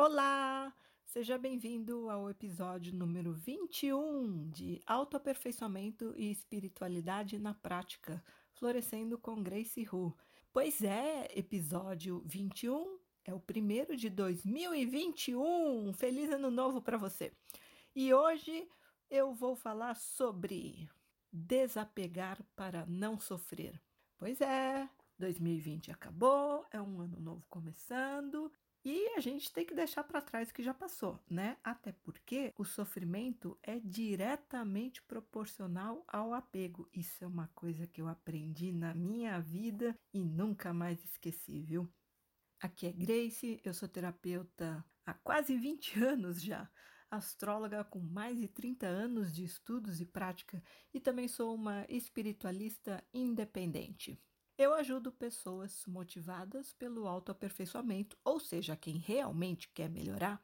Olá! Seja bem-vindo ao episódio número 21 de Autoaperfeiçoamento e Espiritualidade na Prática, Florescendo com Grace Hu. Pois é, episódio 21 é o primeiro de 2021. Feliz ano novo para você! E hoje eu vou falar sobre desapegar para não sofrer. Pois é, 2020 acabou, é um ano novo começando e a gente tem que deixar para trás o que já passou, né? Até porque o sofrimento é diretamente proporcional ao apego. Isso é uma coisa que eu aprendi na minha vida e nunca mais esqueci, viu? Aqui é Grace, eu sou terapeuta há quase 20 anos já, astróloga com mais de 30 anos de estudos e prática e também sou uma espiritualista independente. Eu ajudo pessoas motivadas pelo autoaperfeiçoamento, ou seja, quem realmente quer melhorar,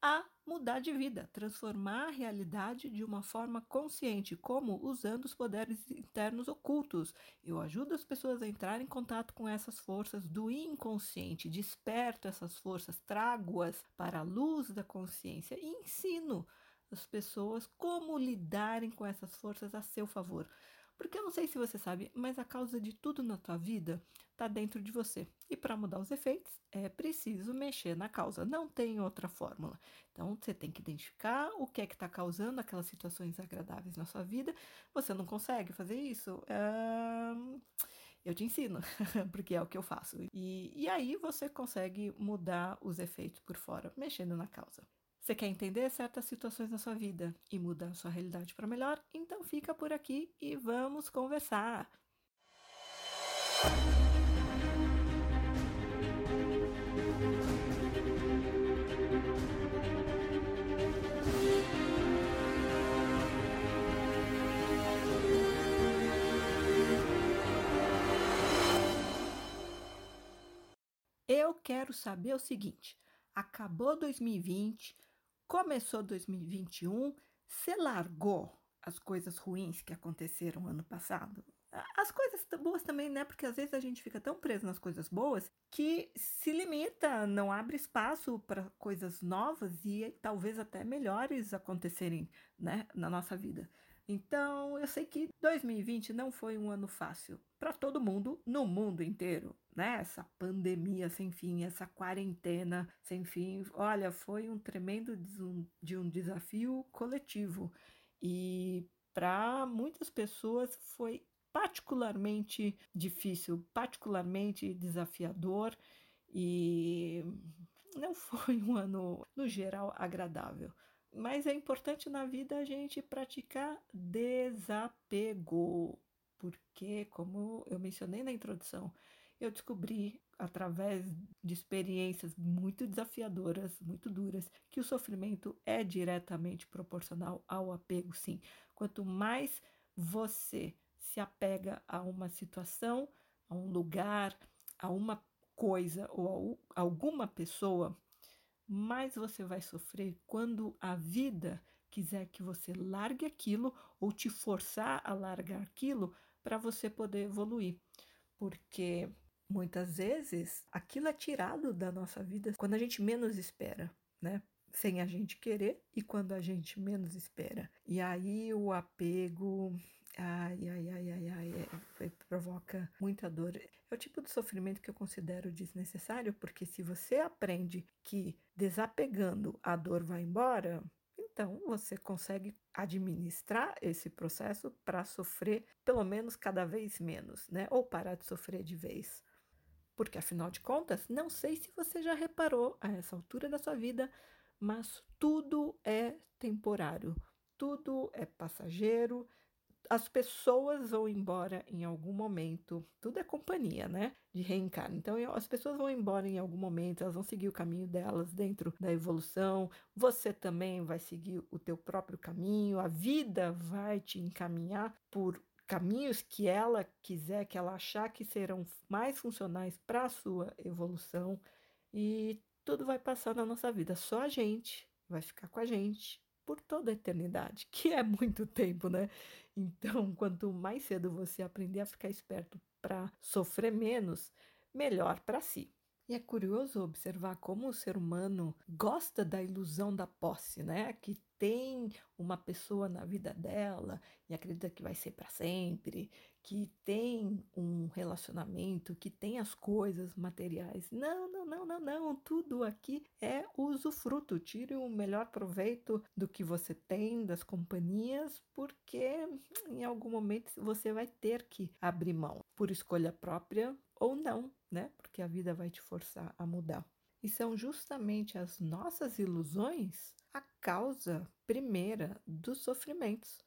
a mudar de vida, transformar a realidade de uma forma consciente, como usando os poderes internos ocultos. Eu ajudo as pessoas a entrar em contato com essas forças do inconsciente, desperto essas forças, trago-as para a luz da consciência e ensino as pessoas como lidarem com essas forças a seu favor. Porque eu não sei se você sabe, mas a causa de tudo na tua vida está dentro de você. E para mudar os efeitos, é preciso mexer na causa. Não tem outra fórmula. Então, você tem que identificar o que é que está causando aquelas situações agradáveis na sua vida. Você não consegue fazer isso? Eu te ensino, porque é o que eu faço. E, e aí você consegue mudar os efeitos por fora, mexendo na causa. Você quer entender certas situações na sua vida e mudar sua realidade para melhor? Então fica por aqui e vamos conversar. Eu quero saber o seguinte: acabou 2020, Começou 2021, você largou as coisas ruins que aconteceram ano passado? As coisas boas também, né? Porque às vezes a gente fica tão preso nas coisas boas que se limita, não abre espaço para coisas novas e talvez até melhores acontecerem, né, na nossa vida. Então, eu sei que 2020 não foi um ano fácil para todo mundo no mundo inteiro, né? Essa pandemia sem fim, essa quarentena sem fim. Olha, foi um tremendo de um desafio coletivo e para muitas pessoas foi particularmente difícil, particularmente desafiador e não foi um ano no geral agradável. Mas é importante na vida a gente praticar desapego, porque, como eu mencionei na introdução, eu descobri através de experiências muito desafiadoras, muito duras, que o sofrimento é diretamente proporcional ao apego, sim. Quanto mais você se apega a uma situação, a um lugar, a uma coisa ou a alguma pessoa, mais você vai sofrer quando a vida quiser que você largue aquilo ou te forçar a largar aquilo para você poder evoluir. Porque muitas vezes aquilo é tirado da nossa vida quando a gente menos espera, né? Sem a gente querer e quando a gente menos espera. E aí o apego Ai, ai, ai, ai, ai, é, provoca muita dor. É o tipo de sofrimento que eu considero desnecessário, porque se você aprende que desapegando a dor vai embora, então você consegue administrar esse processo para sofrer pelo menos cada vez menos, né? Ou parar de sofrer de vez. Porque afinal de contas, não sei se você já reparou a essa altura da sua vida, mas tudo é temporário, tudo é passageiro as pessoas vão embora em algum momento. Tudo é companhia, né? De reencarno. Então, as pessoas vão embora em algum momento, elas vão seguir o caminho delas dentro da evolução. Você também vai seguir o teu próprio caminho. A vida vai te encaminhar por caminhos que ela quiser, que ela achar que serão mais funcionais para a sua evolução. E tudo vai passar na nossa vida. Só a gente vai ficar com a gente por toda a eternidade, que é muito tempo, né? Então, quanto mais cedo você aprender a ficar esperto para sofrer menos, melhor para si. E é curioso observar como o ser humano gosta da ilusão da posse, né? Que tem uma pessoa na vida dela e acredita que vai ser para sempre, que tem um relacionamento, que tem as coisas materiais. Não, não, não, não, não. Tudo aqui é usufruto. Tire o melhor proveito do que você tem, das companhias, porque em algum momento você vai ter que abrir mão por escolha própria ou não, né? Porque a vida vai te forçar a mudar. E são justamente as nossas ilusões a causa primeira dos sofrimentos.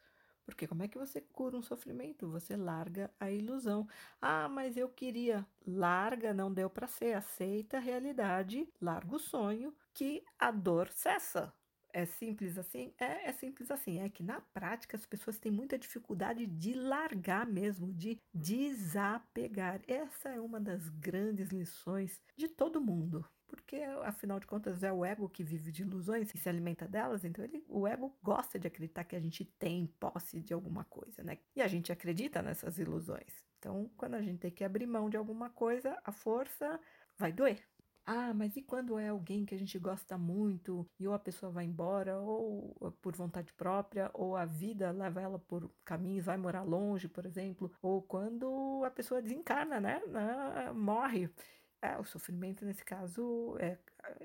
Porque como é que você cura um sofrimento? Você larga a ilusão. Ah, mas eu queria. Larga, não deu para ser. Aceita a realidade, larga o sonho, que a dor cessa. É simples assim? É, é simples assim. É que na prática as pessoas têm muita dificuldade de largar mesmo, de desapegar. Essa é uma das grandes lições de todo mundo. Porque, afinal de contas, é o ego que vive de ilusões e se alimenta delas, então ele, o ego gosta de acreditar que a gente tem posse de alguma coisa, né? E a gente acredita nessas ilusões. Então, quando a gente tem que abrir mão de alguma coisa, a força vai doer. Ah, mas e quando é alguém que a gente gosta muito e ou a pessoa vai embora, ou por vontade própria, ou a vida leva ela por caminhos, vai morar longe, por exemplo, ou quando a pessoa desencarna, né? morre. É, o sofrimento nesse caso é,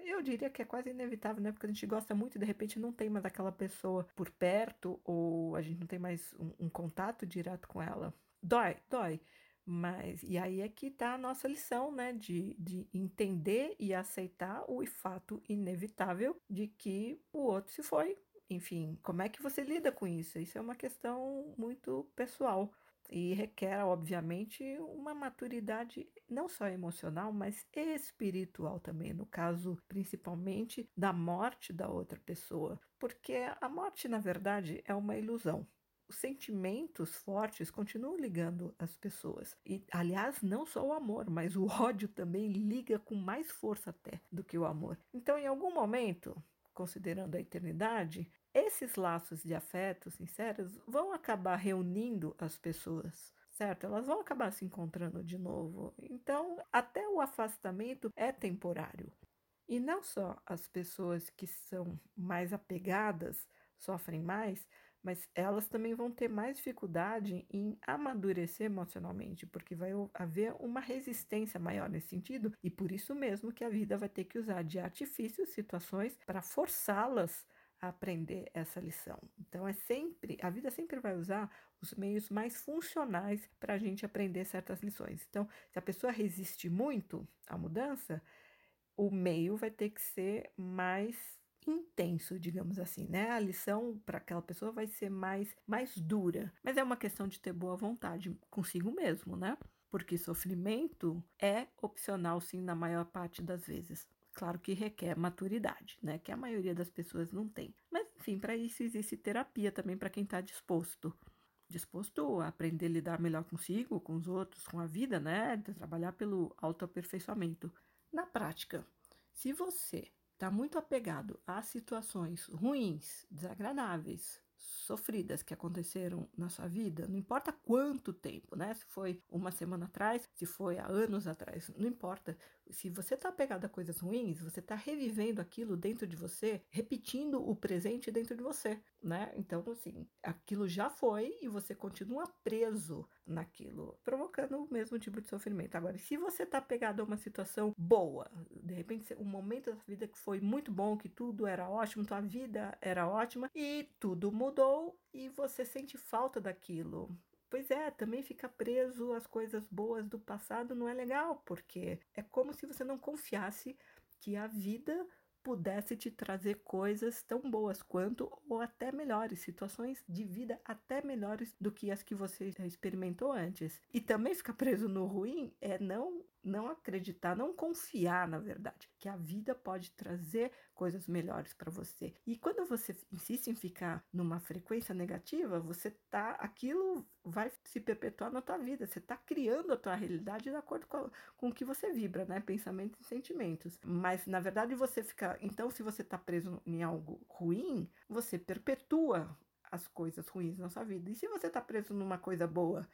eu diria que é quase inevitável, né? Porque a gente gosta muito e de repente não tem mais aquela pessoa por perto, ou a gente não tem mais um, um contato direto com ela. Dói, dói. Mas, e aí é que está a nossa lição, né? De, de entender e aceitar o fato inevitável de que o outro se foi. Enfim, como é que você lida com isso? Isso é uma questão muito pessoal e requer, obviamente, uma maturidade não só emocional, mas espiritual também, no caso principalmente da morte da outra pessoa, porque a morte, na verdade, é uma ilusão os sentimentos fortes continuam ligando as pessoas. E, aliás, não só o amor, mas o ódio também liga com mais força até do que o amor. Então, em algum momento, considerando a eternidade, esses laços de afeto sinceros vão acabar reunindo as pessoas. Certo? Elas vão acabar se encontrando de novo. Então, até o afastamento é temporário. E não só as pessoas que são mais apegadas sofrem mais, mas elas também vão ter mais dificuldade em amadurecer emocionalmente, porque vai haver uma resistência maior nesse sentido, e por isso mesmo que a vida vai ter que usar de artifícios, situações, para forçá-las aprender essa lição. Então é sempre, a vida sempre vai usar os meios mais funcionais para a gente aprender certas lições. Então, se a pessoa resiste muito à mudança, o meio vai ter que ser mais intenso, digamos assim, né? A lição para aquela pessoa vai ser mais mais dura, mas é uma questão de ter boa vontade consigo mesmo, né? Porque sofrimento é opcional sim na maior parte das vezes. Claro que requer maturidade, né? Que a maioria das pessoas não tem. Mas enfim, para isso existe terapia também para quem está disposto disposto a aprender a lidar melhor consigo, com os outros, com a vida, né? Trabalhar pelo autoaperfeiçoamento. Na prática, se você está muito apegado a situações ruins, desagradáveis, sofridas que aconteceram na sua vida, não importa quanto tempo, né? Se foi uma semana atrás, se foi há anos atrás, não importa. Se você está apegado a coisas ruins, você está revivendo aquilo dentro de você, repetindo o presente dentro de você, né? Então, assim, aquilo já foi e você continua preso naquilo, provocando o mesmo tipo de sofrimento. Agora, se você está apegado a uma situação boa, de repente, um momento da vida que foi muito bom, que tudo era ótimo, tua vida era ótima e tudo mudou e você sente falta daquilo. Pois é, também ficar preso às coisas boas do passado não é legal, porque é como se você não confiasse que a vida pudesse te trazer coisas tão boas quanto ou até melhores, situações de vida até melhores do que as que você experimentou antes. E também ficar preso no ruim é não não acreditar, não confiar, na verdade, que a vida pode trazer coisas melhores para você. E quando você insiste em ficar numa frequência negativa, você tá, aquilo vai se perpetuar na tua vida. Você tá criando a tua realidade de acordo com, a, com o que você vibra, né? Pensamentos e sentimentos. Mas na verdade você fica, então se você tá preso em algo ruim, você perpetua as coisas ruins na sua vida. E se você tá preso numa coisa boa,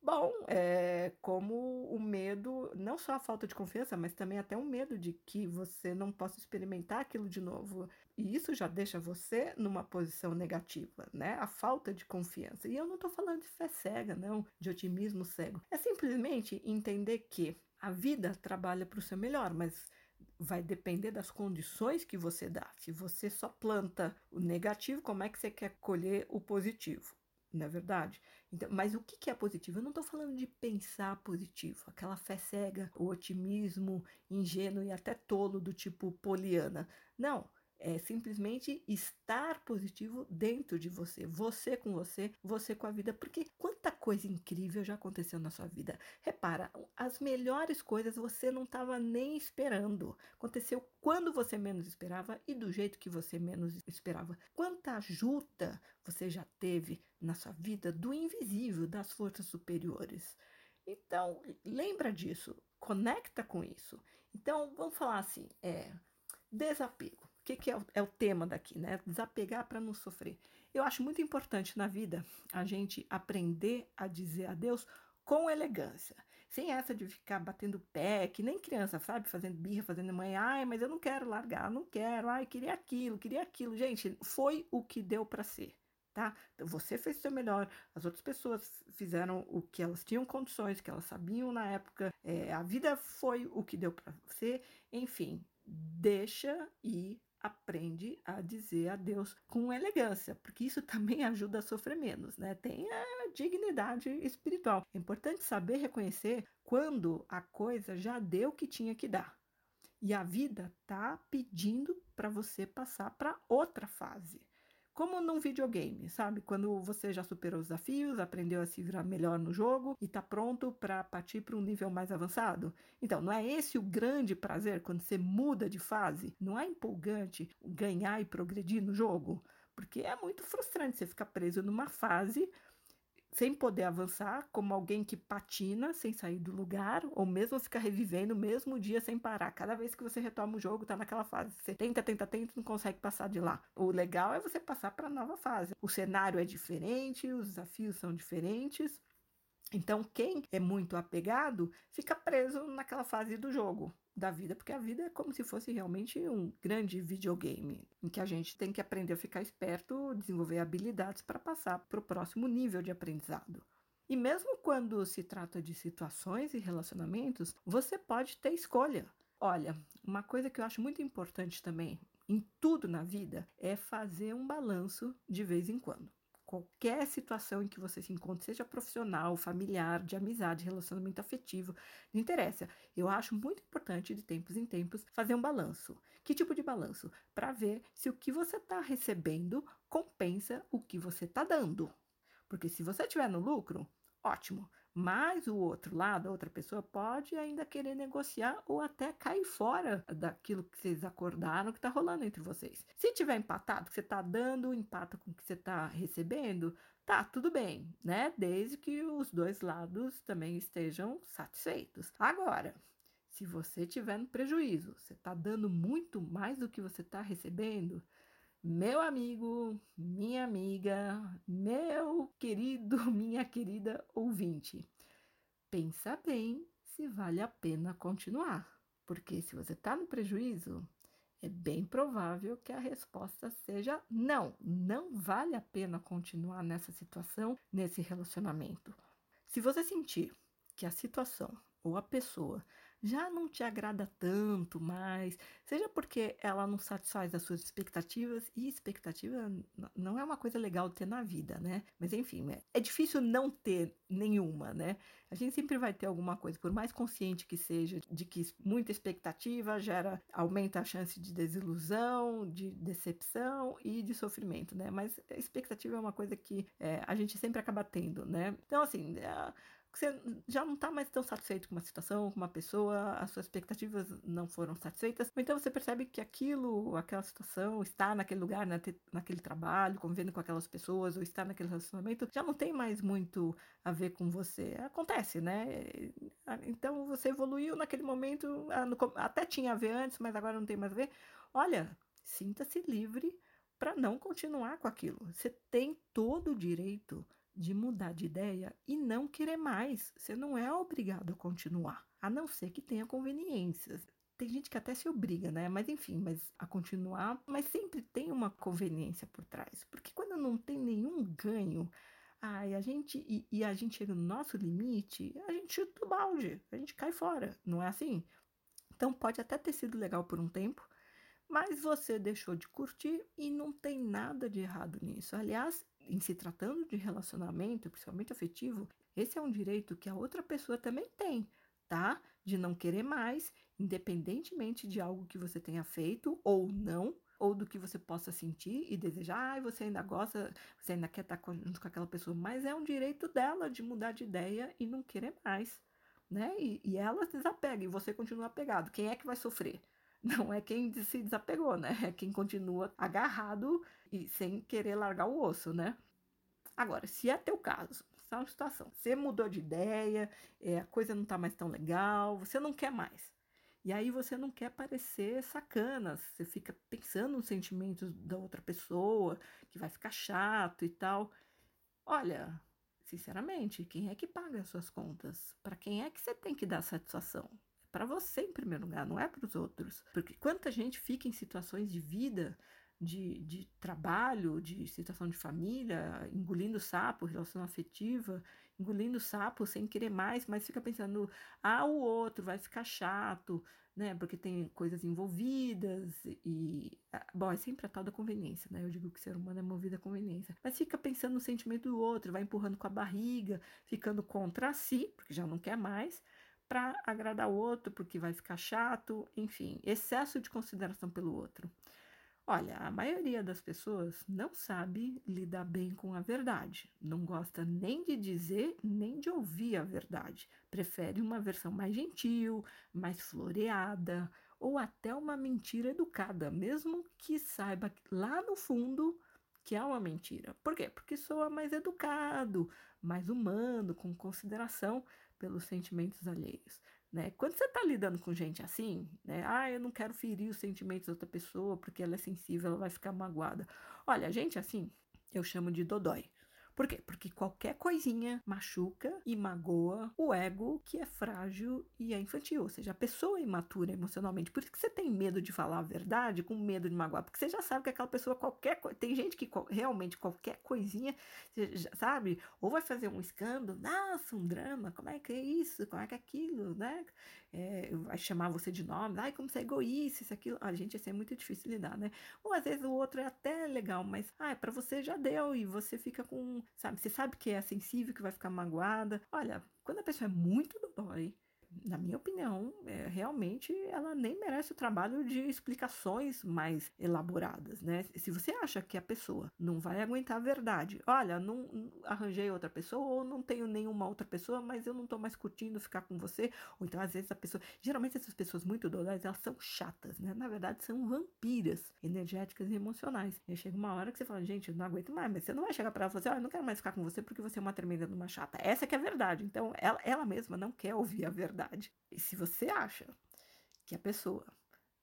Bom, é como o medo, não só a falta de confiança, mas também até um medo de que você não possa experimentar aquilo de novo. E isso já deixa você numa posição negativa, né? A falta de confiança. E eu não estou falando de fé cega, não, de otimismo cego. É simplesmente entender que a vida trabalha para o seu melhor, mas vai depender das condições que você dá. Se você só planta o negativo, como é que você quer colher o positivo? Não é verdade? Então, mas o que é positivo? Eu não estou falando de pensar positivo, aquela fé cega, o otimismo ingênuo e até tolo do tipo poliana. Não, é simplesmente estar positivo dentro de você, você com você, você com a vida, porque coisa incrível já aconteceu na sua vida. Repara, as melhores coisas você não estava nem esperando. Aconteceu quando você menos esperava e do jeito que você menos esperava. Quanta ajuda você já teve na sua vida do invisível, das forças superiores. Então, lembra disso, conecta com isso. Então, vamos falar assim, é desapego que, que é, o, é o tema daqui, né? Desapegar para não sofrer. Eu acho muito importante na vida a gente aprender a dizer adeus com elegância. Sem essa de ficar batendo pé, que nem criança, sabe? Fazendo birra, fazendo mãe. Ai, mas eu não quero largar, não quero. Ai, queria aquilo, queria aquilo. Gente, foi o que deu para ser. Tá? Você fez o seu melhor, as outras pessoas fizeram o que elas tinham condições, que elas sabiam na época, é, a vida foi o que deu para você, enfim, deixa ir aprende a dizer adeus com elegância, porque isso também ajuda a sofrer menos, né? Tem a dignidade espiritual. É importante saber reconhecer quando a coisa já deu o que tinha que dar. E a vida tá pedindo para você passar para outra fase como num videogame, sabe? Quando você já superou os desafios, aprendeu a se virar melhor no jogo e está pronto para partir para um nível mais avançado. Então, não é esse o grande prazer quando você muda de fase? Não é empolgante ganhar e progredir no jogo? Porque é muito frustrante você ficar preso numa fase sem poder avançar, como alguém que patina sem sair do lugar, ou mesmo ficar revivendo o mesmo dia sem parar. Cada vez que você retoma o jogo, tá naquela fase. Você tenta, tenta, tenta, não consegue passar de lá. O legal é você passar para nova fase. O cenário é diferente, os desafios são diferentes. Então, quem é muito apegado fica preso naquela fase do jogo da vida, porque a vida é como se fosse realmente um grande videogame, em que a gente tem que aprender a ficar esperto, desenvolver habilidades para passar para o próximo nível de aprendizado. E mesmo quando se trata de situações e relacionamentos, você pode ter escolha. Olha, uma coisa que eu acho muito importante também em tudo na vida é fazer um balanço de vez em quando qualquer situação em que você se encontre, seja profissional, familiar, de amizade, relacionamento afetivo, não interessa. Eu acho muito importante, de tempos em tempos, fazer um balanço. Que tipo de balanço? Para ver se o que você está recebendo compensa o que você está dando. Porque se você estiver no lucro, ótimo. Mas o outro lado, a outra pessoa, pode ainda querer negociar ou até cair fora daquilo que vocês acordaram que está rolando entre vocês. Se tiver empatado, que você está dando, empata com o que você está recebendo, tá, tudo bem, né? Desde que os dois lados também estejam satisfeitos. Agora, se você tiver no prejuízo, você está dando muito mais do que você está recebendo, meu amigo, minha amiga, meu querido, minha querida ouvinte, pensa bem se vale a pena continuar, porque se você está no prejuízo, é bem provável que a resposta seja não, não vale a pena continuar nessa situação, nesse relacionamento. Se você sentir que a situação ou a pessoa já não te agrada tanto mais, seja porque ela não satisfaz as suas expectativas, e expectativa não é uma coisa legal de ter na vida, né? Mas enfim, é, é difícil não ter nenhuma, né? A gente sempre vai ter alguma coisa, por mais consciente que seja, de que muita expectativa gera, aumenta a chance de desilusão, de decepção e de sofrimento, né? Mas a expectativa é uma coisa que é, a gente sempre acaba tendo, né? Então, assim, é, você já não está mais tão satisfeito com uma situação, com uma pessoa, as suas expectativas não foram satisfeitas, então você percebe que aquilo, aquela situação, está naquele lugar, naquele trabalho, convivendo com aquelas pessoas, ou está naquele relacionamento, já não tem mais muito a ver com você. Acontece, né? Então você evoluiu naquele momento, ah, até tinha a ver antes, mas agora não tem mais a ver. Olha, sinta-se livre para não continuar com aquilo. Você tem todo o direito de mudar de ideia e não querer mais. Você não é obrigado a continuar, a não ser que tenha conveniências. Tem gente que até se obriga, né? Mas enfim, mas a continuar, mas sempre tem uma conveniência por trás. Porque quando não tem nenhum ganho, ai, a gente e, e a gente chega no nosso limite, a gente chuta o balde, a gente cai fora, não é assim? Então pode até ter sido legal por um tempo, mas você deixou de curtir e não tem nada de errado nisso. Aliás, em se tratando de relacionamento, principalmente afetivo, esse é um direito que a outra pessoa também tem, tá? De não querer mais, independentemente de algo que você tenha feito ou não, ou do que você possa sentir e desejar. Ah, você ainda gosta, você ainda quer estar junto com aquela pessoa, mas é um direito dela de mudar de ideia e não querer mais, né? E, e ela se desapega e você continua apegado. Quem é que vai sofrer? Não é quem se desapegou, né? É quem continua agarrado e sem querer largar o osso, né? Agora, se é teu caso, essa é uma situação, você mudou de ideia, é, a coisa não tá mais tão legal, você não quer mais. E aí você não quer parecer sacana, você fica pensando nos sentimentos da outra pessoa, que vai ficar chato e tal. Olha, sinceramente, quem é que paga as suas contas? Para quem é que você tem que dar satisfação? para você em primeiro lugar, não é para os outros. Porque quanta gente fica em situações de vida, de, de trabalho, de situação de família, engolindo sapo, relação afetiva, engolindo sapo sem querer mais, mas fica pensando, ah, o outro vai ficar chato, né? Porque tem coisas envolvidas e. Ah, bom, é sempre a tal da conveniência, né? Eu digo que o ser humano é movido à conveniência. Mas fica pensando no sentimento do outro, vai empurrando com a barriga, ficando contra si, porque já não quer mais para agradar o outro, porque vai ficar chato, enfim, excesso de consideração pelo outro. Olha, a maioria das pessoas não sabe lidar bem com a verdade, não gosta nem de dizer nem de ouvir a verdade, prefere uma versão mais gentil, mais floreada ou até uma mentira educada, mesmo que saiba lá no fundo que é uma mentira. Por quê? Porque soa mais educado, mais humano, com consideração pelos sentimentos alheios. Né? Quando você está lidando com gente assim, né? Ah, eu não quero ferir os sentimentos da outra pessoa porque ela é sensível, ela vai ficar magoada. Olha, gente assim, eu chamo de dodói. Por quê? Porque qualquer coisinha machuca e magoa o ego que é frágil e é infantil, ou seja, a pessoa é imatura emocionalmente. Por isso que você tem medo de falar a verdade com medo de magoar, porque você já sabe que aquela pessoa qualquer tem gente que realmente qualquer coisinha, já, sabe? Ou vai fazer um escândalo, nossa, um drama, como é que é isso? Como é que é aquilo, né? É, vai chamar você de nome, ai, como você é egoísta, isso, aquilo. A gente, assim, é muito difícil lidar, né? Ou às vezes o outro é até legal, mas, ai, para você já deu e você fica com sabe? Você sabe que é sensível, que vai ficar magoada. Olha, quando a pessoa é muito do boy, na minha opinião, é, realmente ela nem merece o trabalho de explicações mais elaboradas, né? Se você acha que a pessoa não vai aguentar a verdade, olha, não, arranjei outra pessoa ou não tenho nenhuma outra pessoa, mas eu não tô mais curtindo ficar com você, ou então às vezes a pessoa, geralmente essas pessoas muito doloras, elas são chatas, né? Na verdade são vampiras energéticas e emocionais. E chega uma hora que você fala, gente, eu não aguento mais, mas você não vai chegar para ela e falar assim, olha, eu não quero mais ficar com você porque você é uma tremenda uma chata. Essa que é a verdade. Então ela, ela mesma não quer ouvir a verdade verdade. E se você acha que a pessoa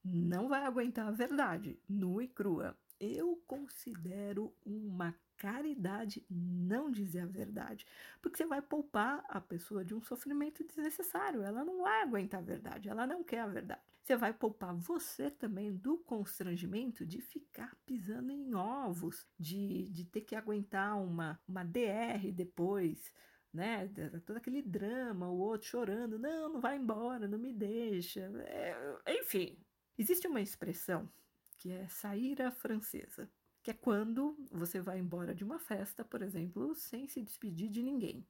não vai aguentar a verdade nua e crua, eu considero uma caridade não dizer a verdade, porque você vai poupar a pessoa de um sofrimento desnecessário. Ela não vai aguentar a verdade, ela não quer a verdade. Você vai poupar você também do constrangimento de ficar pisando em ovos, de, de ter que aguentar uma, uma DR depois né? Todo aquele drama, o outro chorando, não, não vai embora, não me deixa. É, enfim, existe uma expressão que é sair francesa, que é quando você vai embora de uma festa, por exemplo, sem se despedir de ninguém.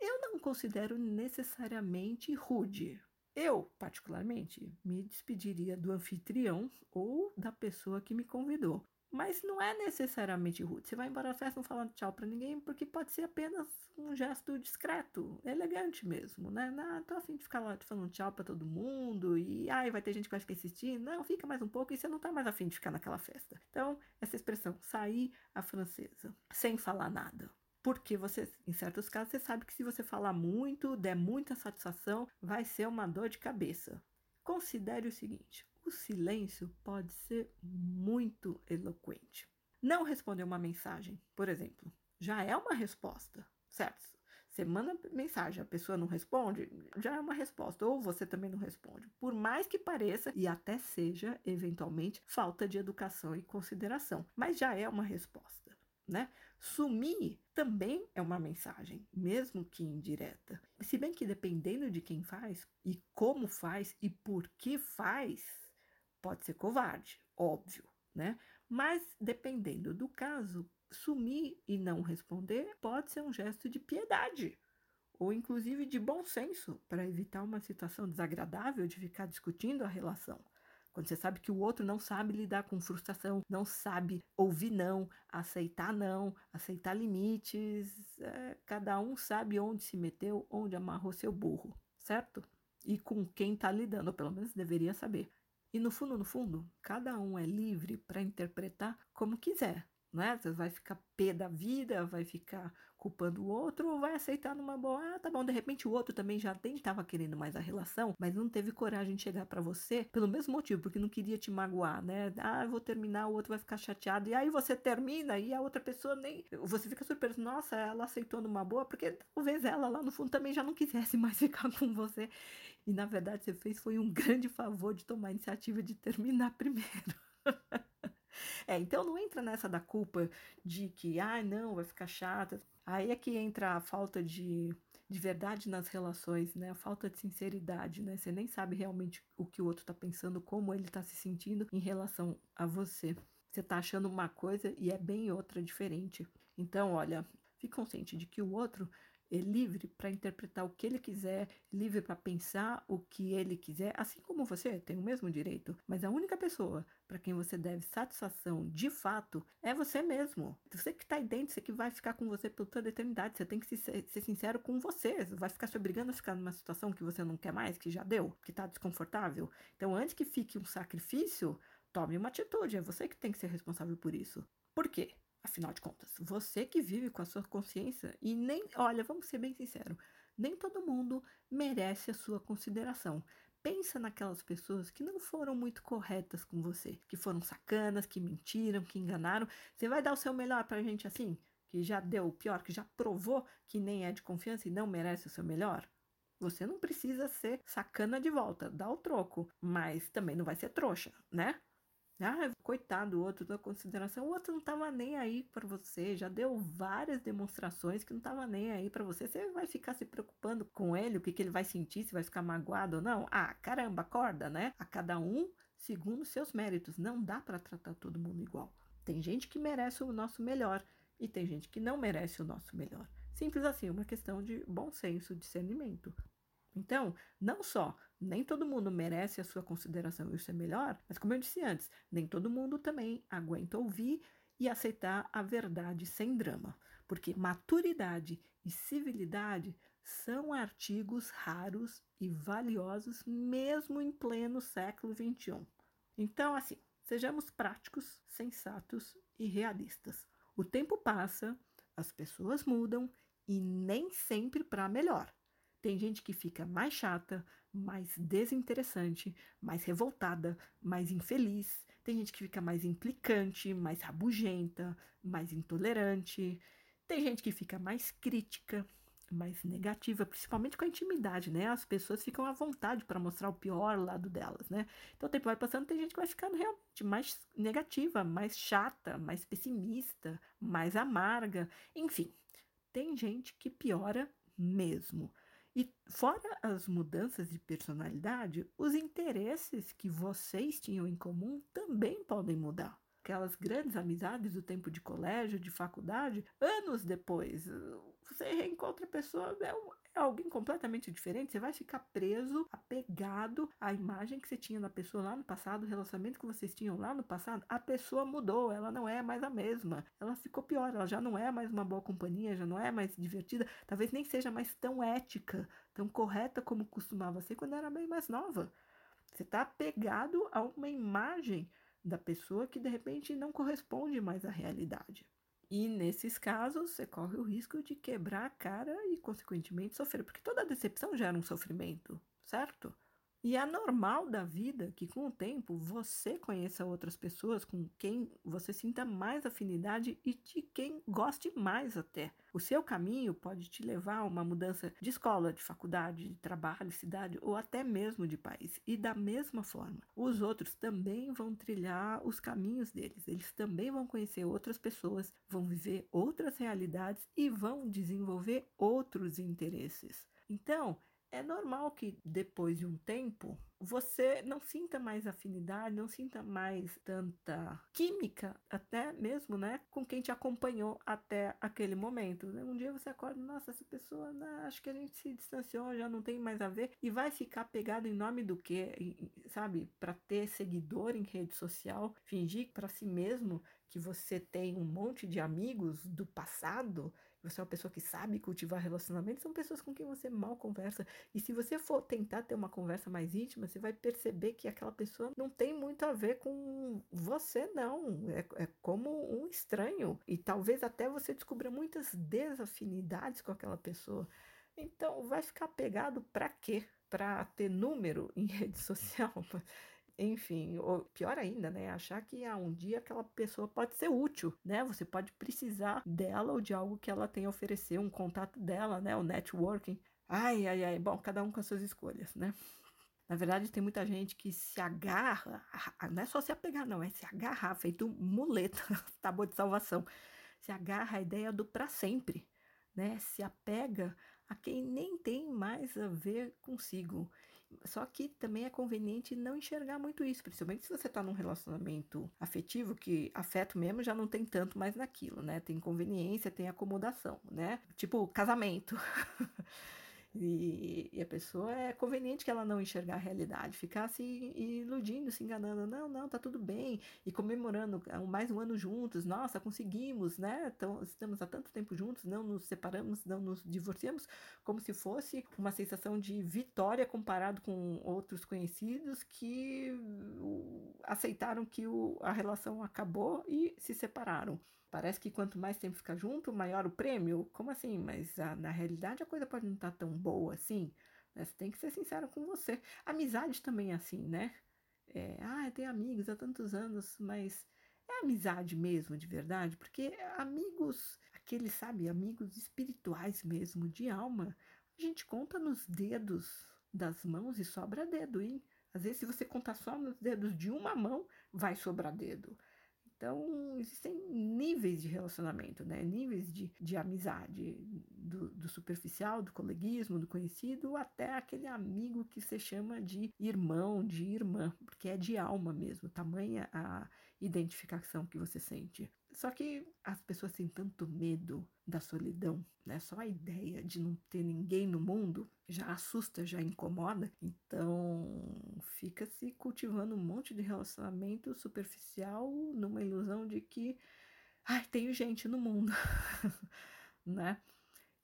Eu não considero necessariamente rude. Eu, particularmente, me despediria do anfitrião ou da pessoa que me convidou. Mas não é necessariamente rude. Você vai embora da festa não falando tchau para ninguém, porque pode ser apenas um gesto discreto, elegante mesmo, né? Não, tô afim de ficar lá falando tchau para todo mundo e ai, vai ter gente que vai ficar assistindo. Não, fica mais um pouco e você não tá mais afim de ficar naquela festa. Então, essa expressão, sair a francesa, sem falar nada. Porque você, em certos casos, você sabe que se você falar muito, der muita satisfação, vai ser uma dor de cabeça. Considere o seguinte: o silêncio pode ser muito eloquente. Não responder uma mensagem, por exemplo, já é uma resposta. certo? Você manda mensagem, a pessoa não responde, já é uma resposta, ou você também não responde. Por mais que pareça, e até seja, eventualmente, falta de educação e consideração, mas já é uma resposta, né? Sumir também é uma mensagem, mesmo que indireta. Se bem que dependendo de quem faz, e como faz, e por que faz, pode ser covarde, óbvio, né? Mas dependendo do caso, sumir e não responder pode ser um gesto de piedade ou inclusive de bom senso para evitar uma situação desagradável de ficar discutindo a relação. Quando você sabe que o outro não sabe lidar com frustração, não sabe ouvir não, aceitar não, aceitar limites, é, cada um sabe onde se meteu, onde amarrou seu burro, certo? E com quem está lidando, ou pelo menos deveria saber. E no fundo, no fundo, cada um é livre para interpretar como quiser, né? Você vai ficar pé da vida, vai ficar culpando o outro ou vai aceitar numa boa, ah, tá bom, de repente o outro também já nem estava querendo mais a relação, mas não teve coragem de chegar para você pelo mesmo motivo, porque não queria te magoar, né? Ah, eu vou terminar, o outro vai ficar chateado, e aí você termina e a outra pessoa nem, você fica surpreso, nossa, ela aceitou numa boa, porque talvez ela lá no fundo também já não quisesse mais ficar com você. E na verdade você fez foi um grande favor de tomar a iniciativa de terminar primeiro. É, então não entra nessa da culpa de que, ah, não, vai ficar chata. Aí é que entra a falta de, de verdade nas relações, né? A falta de sinceridade, né? Você nem sabe realmente o que o outro tá pensando, como ele tá se sentindo em relação a você. Você tá achando uma coisa e é bem outra diferente. Então, olha, fique consciente de que o outro é livre para interpretar o que ele quiser, livre para pensar o que ele quiser, assim como você tem o mesmo direito. Mas a única pessoa para quem você deve satisfação de fato é você mesmo. Você que está aí dentro, você que vai ficar com você por toda a eternidade. Você tem que ser, ser sincero com você. Você vai ficar se obrigando a ficar numa situação que você não quer mais, que já deu, que está desconfortável. Então, antes que fique um sacrifício, tome uma atitude. É você que tem que ser responsável por isso. Por quê? Afinal de contas, você que vive com a sua consciência e nem, olha, vamos ser bem sinceros, nem todo mundo merece a sua consideração. Pensa naquelas pessoas que não foram muito corretas com você, que foram sacanas, que mentiram, que enganaram. Você vai dar o seu melhor pra gente assim? Que já deu o pior, que já provou que nem é de confiança e não merece o seu melhor? Você não precisa ser sacana de volta, dá o troco, mas também não vai ser trouxa, né? Ah, coitado, o outro da consideração. O outro não tava nem aí para você, já deu várias demonstrações que não tava nem aí para você. Você vai ficar se preocupando com ele, o que, que ele vai sentir, se vai ficar magoado ou não? Ah, caramba, acorda, né? A cada um segundo seus méritos. Não dá para tratar todo mundo igual. Tem gente que merece o nosso melhor e tem gente que não merece o nosso melhor. Simples assim, uma questão de bom senso, discernimento. Então, não só nem todo mundo merece a sua consideração e isso é melhor, mas como eu disse antes, nem todo mundo também aguenta ouvir e aceitar a verdade sem drama, porque maturidade e civilidade são artigos raros e valiosos mesmo em pleno século XXI. Então, assim, sejamos práticos, sensatos e realistas. O tempo passa, as pessoas mudam e nem sempre para melhor. Tem gente que fica mais chata, mais desinteressante, mais revoltada, mais infeliz. Tem gente que fica mais implicante, mais rabugenta, mais intolerante. Tem gente que fica mais crítica, mais negativa, principalmente com a intimidade, né? As pessoas ficam à vontade para mostrar o pior lado delas, né? Então o tempo vai passando, tem gente que vai ficando realmente mais negativa, mais chata, mais pessimista, mais amarga, enfim. Tem gente que piora mesmo. E fora as mudanças de personalidade, os interesses que vocês tinham em comum também podem mudar. Aquelas grandes amizades do tempo de colégio, de faculdade, anos depois, você reencontra a pessoa, é, é alguém completamente diferente, você vai ficar preso, apegado à imagem que você tinha da pessoa lá no passado, o relacionamento que vocês tinham lá no passado. A pessoa mudou, ela não é mais a mesma. Ela ficou pior, ela já não é mais uma boa companhia, já não é mais divertida, talvez nem seja mais tão ética, tão correta como costumava ser quando era bem mais nova. Você está apegado a uma imagem da pessoa que de repente não corresponde mais à realidade. E nesses casos, você corre o risco de quebrar a cara e, consequentemente, sofrer, porque toda decepção gera um sofrimento, certo? E é normal da vida que, com o tempo, você conheça outras pessoas com quem você sinta mais afinidade e de quem goste mais até. O seu caminho pode te levar a uma mudança de escola, de faculdade, de trabalho, cidade ou até mesmo de país. E da mesma forma, os outros também vão trilhar os caminhos deles. Eles também vão conhecer outras pessoas, vão viver outras realidades e vão desenvolver outros interesses. Então, é normal que depois de um tempo você não sinta mais afinidade, não sinta mais tanta química, até mesmo, né, com quem te acompanhou até aquele momento. Um dia você acorda, nossa, essa pessoa, né, acho que a gente se distanciou, já não tem mais a ver, e vai ficar pegado em nome do quê? Sabe, para ter seguidor em rede social, fingir para si mesmo que você tem um monte de amigos do passado você é uma pessoa que sabe cultivar relacionamentos, são pessoas com quem você mal conversa. E se você for tentar ter uma conversa mais íntima, você vai perceber que aquela pessoa não tem muito a ver com você, não. É, é como um estranho. E talvez até você descubra muitas desafinidades com aquela pessoa. Então, vai ficar pegado para quê? Para ter número em rede social? Enfim, ou pior ainda, né? Achar que ah, um dia aquela pessoa pode ser útil, né? Você pode precisar dela ou de algo que ela tem a oferecer, um contato dela, né? O networking. Ai, ai, ai. Bom, cada um com as suas escolhas, né? Na verdade, tem muita gente que se agarra, não é só se apegar, não, é se agarrar, feito muleta, tábua de salvação. Se agarra a ideia do para sempre, né? Se apega a quem nem tem mais a ver consigo. Só que também é conveniente não enxergar muito isso, principalmente se você está num relacionamento afetivo, que afeto mesmo já não tem tanto mais naquilo, né? Tem conveniência, tem acomodação, né? Tipo casamento. E, e, a pessoa é conveniente que ela não enxergar a realidade, ficar se iludindo, se enganando. Não, não, tá tudo bem. E comemorando mais um ano juntos. Nossa, conseguimos, né? Então, estamos há tanto tempo juntos, não nos separamos, não nos divorciamos, como se fosse uma sensação de vitória comparado com outros conhecidos que aceitaram que o, a relação acabou e se separaram. Parece que quanto mais tempo ficar junto, maior o prêmio. Como assim? Mas a, na realidade a coisa pode não estar tá tão boa assim. Né? Você tem que ser sincero com você. Amizade também é assim, né? É, ah, tem amigos há tantos anos, mas é amizade mesmo, de verdade? Porque amigos, aqueles, sabe, amigos espirituais mesmo, de alma, a gente conta nos dedos das mãos e sobra dedo, hein? Às vezes, se você contar só nos dedos de uma mão, vai sobrar dedo. Então, existem níveis de relacionamento, né? níveis de, de amizade, do, do, superficial, do coleguismo, do conhecido, até aquele amigo que se chama de irmão, de irmã, porque é de alma mesmo, tamanha a identificação que você sente. Só que as pessoas têm tanto medo da solidão, né? Só a ideia de não ter ninguém no mundo já assusta, já incomoda. Então, fica se cultivando um monte de relacionamento superficial numa ilusão de que ai, tenho gente no mundo, né?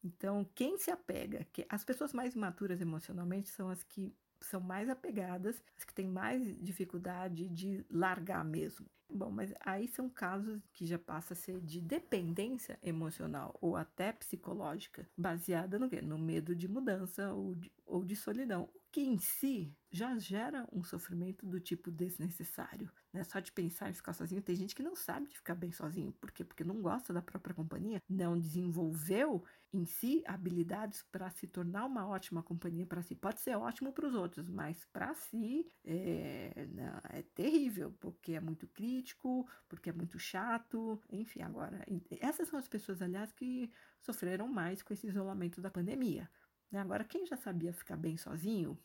Então, quem se apega, que as pessoas mais maturas emocionalmente são as que são mais apegadas, as que têm mais dificuldade de largar mesmo. Bom, mas aí são casos que já passa a ser de dependência emocional ou até psicológica, baseada no quê? No medo de mudança ou de, ou de solidão, o que em si já gera um sofrimento do tipo desnecessário. Né? Só de pensar em ficar sozinho, tem gente que não sabe de ficar bem sozinho. Por quê? Porque não gosta da própria companhia, não desenvolveu em si habilidades para se tornar uma ótima companhia para si. Pode ser ótimo para os outros, mas para si é, não, é terrível, porque é muito crítico, porque é muito chato. Enfim, agora, essas são as pessoas, aliás, que sofreram mais com esse isolamento da pandemia. Né? Agora, quem já sabia ficar bem sozinho,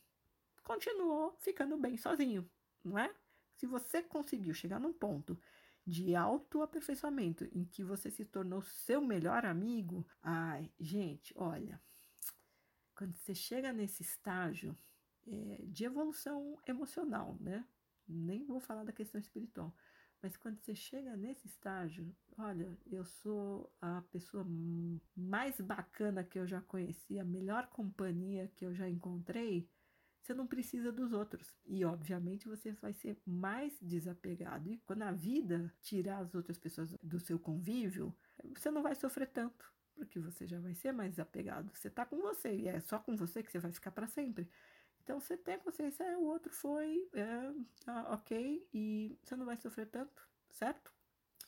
continuou ficando bem sozinho, não é? Se você conseguiu chegar num ponto de autoaperfeiçoamento em que você se tornou seu melhor amigo, ai, gente, olha, quando você chega nesse estágio é, de evolução emocional, né? Nem vou falar da questão espiritual, mas quando você chega nesse estágio, olha, eu sou a pessoa mais bacana que eu já conheci, a melhor companhia que eu já encontrei, você não precisa dos outros. E, obviamente, você vai ser mais desapegado. E quando a vida tirar as outras pessoas do seu convívio, você não vai sofrer tanto, porque você já vai ser mais desapegado. Você está com você e é só com você que você vai ficar para sempre. Então você tem consciência, é, o outro foi, é, ah, ok, e você não vai sofrer tanto, certo?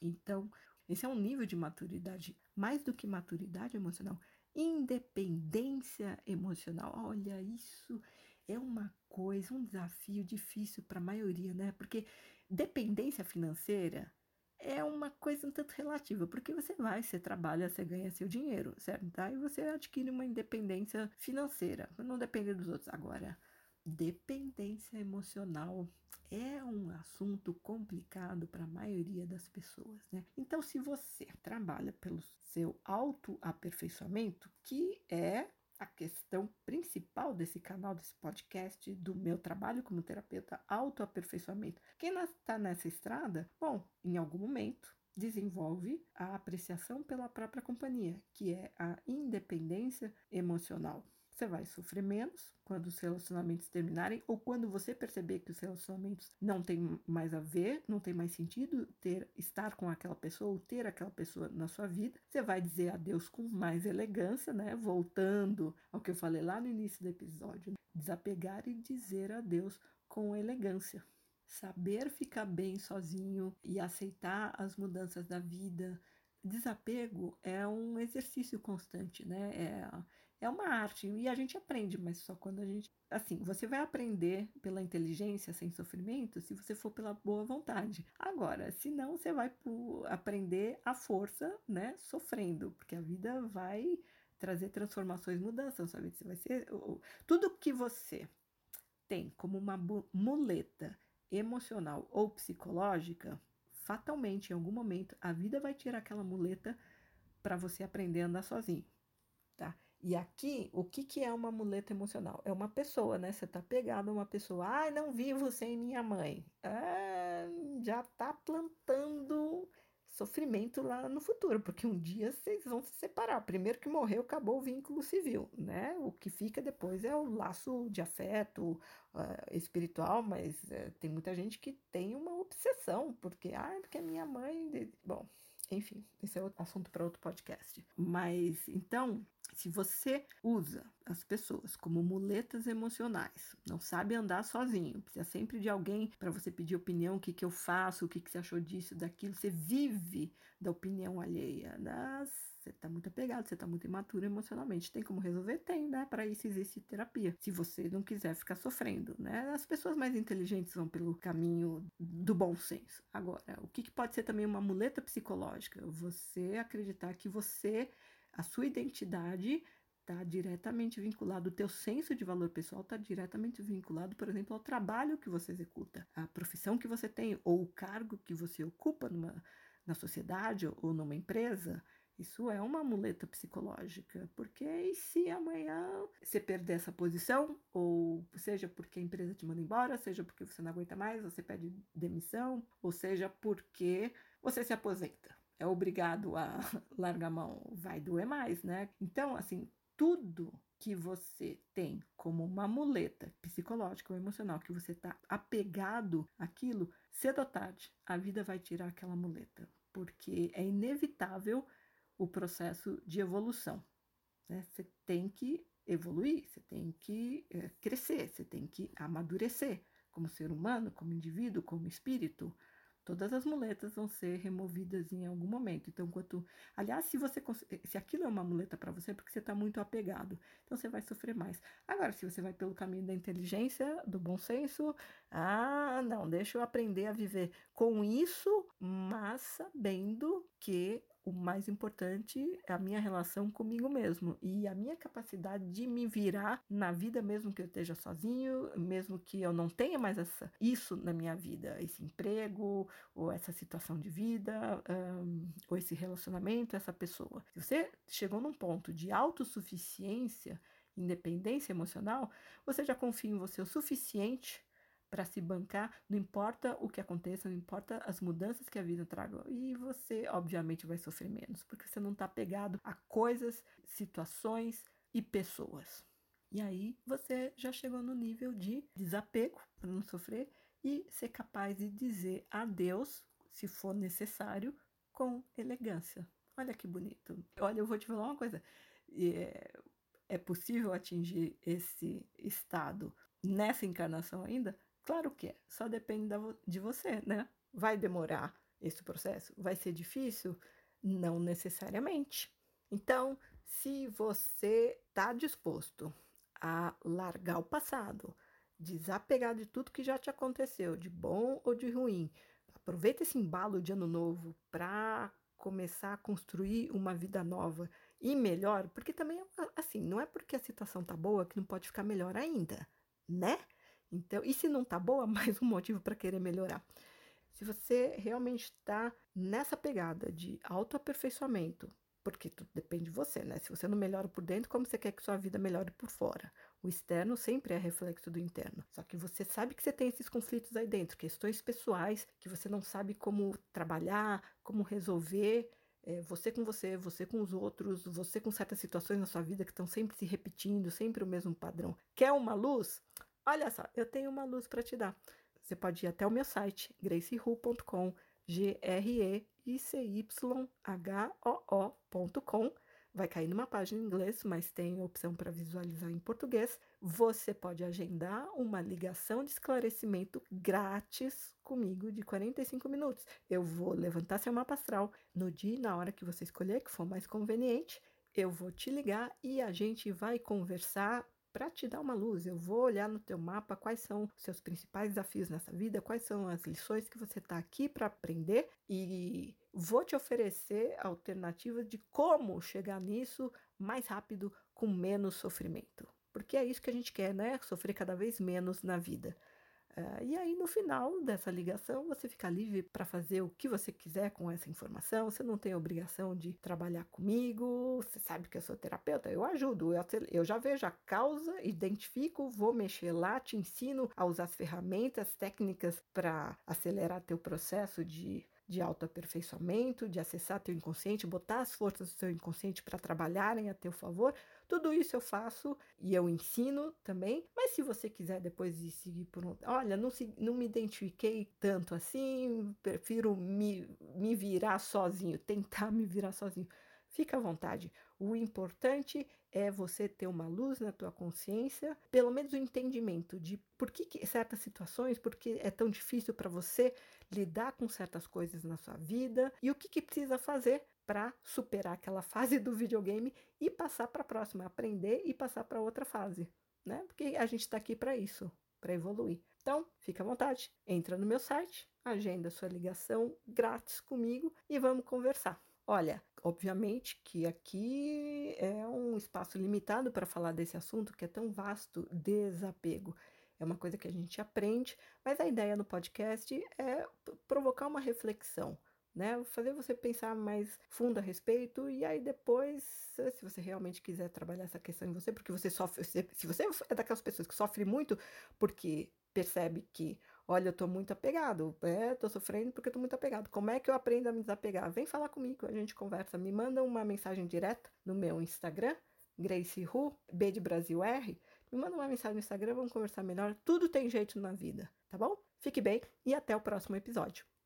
Então, esse é um nível de maturidade, mais do que maturidade emocional, independência emocional. Olha, isso é uma coisa, um desafio difícil para a maioria, né? Porque dependência financeira é uma coisa um tanto relativa, porque você vai, você trabalha, você ganha seu dinheiro, certo? Tá? E você adquire uma independência financeira, não depende dos outros. Agora, dependência emocional é um assunto complicado para a maioria das pessoas, né? Então, se você trabalha pelo seu autoaperfeiçoamento, que é a questão principal desse canal, desse podcast, do meu trabalho como terapeuta autoaperfeiçoamento. Quem está nessa estrada, bom, em algum momento desenvolve a apreciação pela própria companhia, que é a independência emocional. Você vai sofrer menos quando os relacionamentos terminarem ou quando você perceber que os relacionamentos não têm mais a ver, não tem mais sentido ter estar com aquela pessoa ou ter aquela pessoa na sua vida. Você vai dizer adeus com mais elegância, né? Voltando ao que eu falei lá no início do episódio, desapegar e dizer adeus com elegância. Saber ficar bem sozinho e aceitar as mudanças da vida. Desapego é um exercício constante, né? É, é uma arte e a gente aprende, mas só quando a gente. Assim, você vai aprender pela inteligência sem sofrimento se você for pela boa vontade. Agora, se não, você vai aprender a força, né? Sofrendo, porque a vida vai trazer transformações, mudanças, sabe? Você vai ser. Tudo que você tem como uma muleta emocional ou psicológica, fatalmente, em algum momento, a vida vai tirar aquela muleta para você aprender a andar sozinho, tá? E aqui, o que, que é uma muleta emocional? É uma pessoa, né? Você tá pegado a uma pessoa, ah, não vivo sem minha mãe. É, já tá plantando sofrimento lá no futuro, porque um dia vocês vão se separar. Primeiro que morreu, acabou o vínculo civil, né? O que fica depois é o laço de afeto uh, espiritual, mas uh, tem muita gente que tem uma obsessão, porque, ah, porque a minha mãe. Bom, enfim, esse é assunto para outro podcast. Mas então, se você usa as pessoas como muletas emocionais, não sabe andar sozinho, precisa sempre de alguém para você pedir opinião, o que, que eu faço, o que, que você achou disso, daquilo, você vive da opinião alheia. Das, você está muito apegado, você está muito imaturo emocionalmente. Tem como resolver? Tem, né? Para isso existe terapia. Se você não quiser ficar sofrendo, né? As pessoas mais inteligentes vão pelo caminho do bom senso. Agora, o que, que pode ser também uma muleta psicológica? Você acreditar que você a sua identidade está diretamente vinculado, o teu senso de valor pessoal está diretamente vinculado, por exemplo, ao trabalho que você executa, à profissão que você tem ou o cargo que você ocupa numa, na sociedade ou numa empresa. Isso é uma muleta psicológica, porque e se amanhã você perder essa posição, ou seja porque a empresa te manda embora, seja porque você não aguenta mais, você pede demissão, ou seja porque você se aposenta é obrigado a largar a mão, vai doer mais, né? Então, assim, tudo que você tem como uma muleta psicológica ou emocional, que você está apegado àquilo, cedo ou tarde, a vida vai tirar aquela muleta, porque é inevitável o processo de evolução. Né? Você tem que evoluir, você tem que é, crescer, você tem que amadurecer como ser humano, como indivíduo, como espírito. Todas as muletas vão ser removidas em algum momento. Então, quanto. Aliás, se você se aquilo é uma muleta para você, é porque você está muito apegado. Então você vai sofrer mais. Agora, se você vai pelo caminho da inteligência, do bom senso, ah, não, deixa eu aprender a viver com isso, mas sabendo que o mais importante é a minha relação comigo mesmo e a minha capacidade de me virar na vida, mesmo que eu esteja sozinho, mesmo que eu não tenha mais essa, isso na minha vida, esse emprego, ou essa situação de vida, um, ou esse relacionamento, essa pessoa. Se você chegou num ponto de autossuficiência, independência emocional, você já confia em você o suficiente para se bancar, não importa o que aconteça, não importa as mudanças que a vida traga. E você, obviamente, vai sofrer menos, porque você não está pegado a coisas, situações e pessoas. E aí você já chegou no nível de desapego para não sofrer e ser capaz de dizer adeus, se for necessário, com elegância. Olha que bonito. Olha, eu vou te falar uma coisa. É, é possível atingir esse estado nessa encarnação ainda? Claro que é, só depende de você, né? Vai demorar esse processo? Vai ser difícil? Não necessariamente. Então, se você está disposto a largar o passado, desapegar de tudo que já te aconteceu, de bom ou de ruim, aproveita esse embalo de ano novo para começar a construir uma vida nova e melhor, porque também assim, não é porque a situação tá boa que não pode ficar melhor ainda, né? Então, e se não tá boa, mais um motivo para querer melhorar. Se você realmente está nessa pegada de autoaperfeiçoamento, porque tudo depende de você, né? Se você não melhora por dentro, como você quer que sua vida melhore por fora? O externo sempre é reflexo do interno. Só que você sabe que você tem esses conflitos aí dentro, questões pessoais que você não sabe como trabalhar, como resolver. É, você com você, você com os outros, você com certas situações na sua vida que estão sempre se repetindo, sempre o mesmo padrão. Quer uma luz? Olha só, eu tenho uma luz para te dar. Você pode ir até o meu site, gracehu.com, G-R-E-I-C-Y-H-O-O.com. Vai cair numa página em inglês, mas tem opção para visualizar em português. Você pode agendar uma ligação de esclarecimento grátis comigo de 45 minutos. Eu vou levantar seu mapa astral no dia e na hora que você escolher, que for mais conveniente. Eu vou te ligar e a gente vai conversar para te dar uma luz. Eu vou olhar no teu mapa quais são os seus principais desafios nessa vida, quais são as lições que você está aqui para aprender e vou te oferecer alternativas de como chegar nisso mais rápido, com menos sofrimento. Porque é isso que a gente quer, né? Sofrer cada vez menos na vida. Uh, e aí, no final dessa ligação, você fica livre para fazer o que você quiser com essa informação. Você não tem obrigação de trabalhar comigo. Você sabe que eu sou terapeuta, eu ajudo. Eu, eu já vejo a causa, identifico, vou mexer lá, te ensino a usar as ferramentas, técnicas para acelerar teu processo de de autoaperfeiçoamento, de acessar teu inconsciente, botar as forças do seu inconsciente para trabalharem a teu favor. Tudo isso eu faço e eu ensino também. Mas se você quiser depois de seguir por um. Olha, não, se, não me identifiquei tanto assim, prefiro me, me virar sozinho, tentar me virar sozinho. Fica à vontade. O importante é você ter uma luz na tua consciência, pelo menos o entendimento de por que, que certas situações, por que é tão difícil para você lidar com certas coisas na sua vida e o que, que precisa fazer para superar aquela fase do videogame e passar para a próxima, aprender e passar para outra fase, né? Porque a gente está aqui para isso, para evoluir. Então, fica à vontade, entra no meu site, agenda sua ligação grátis comigo e vamos conversar. Olha, obviamente que aqui é um espaço limitado para falar desse assunto que é tão vasto, desapego. É uma coisa que a gente aprende, mas a ideia no podcast é provocar uma reflexão, né? Fazer você pensar mais fundo a respeito e aí depois, se você realmente quiser trabalhar essa questão em você, porque você sofre, se você é daquelas pessoas que sofre muito porque percebe que Olha, eu tô muito apegado. É, tô sofrendo porque eu tô muito apegado. Como é que eu aprendo a me desapegar? Vem falar comigo, a gente conversa. Me manda uma mensagem direta no meu Instagram, Grace Hu, B de Brasil R. Me manda uma mensagem no Instagram, vamos conversar melhor. Tudo tem jeito na vida, tá bom? Fique bem e até o próximo episódio.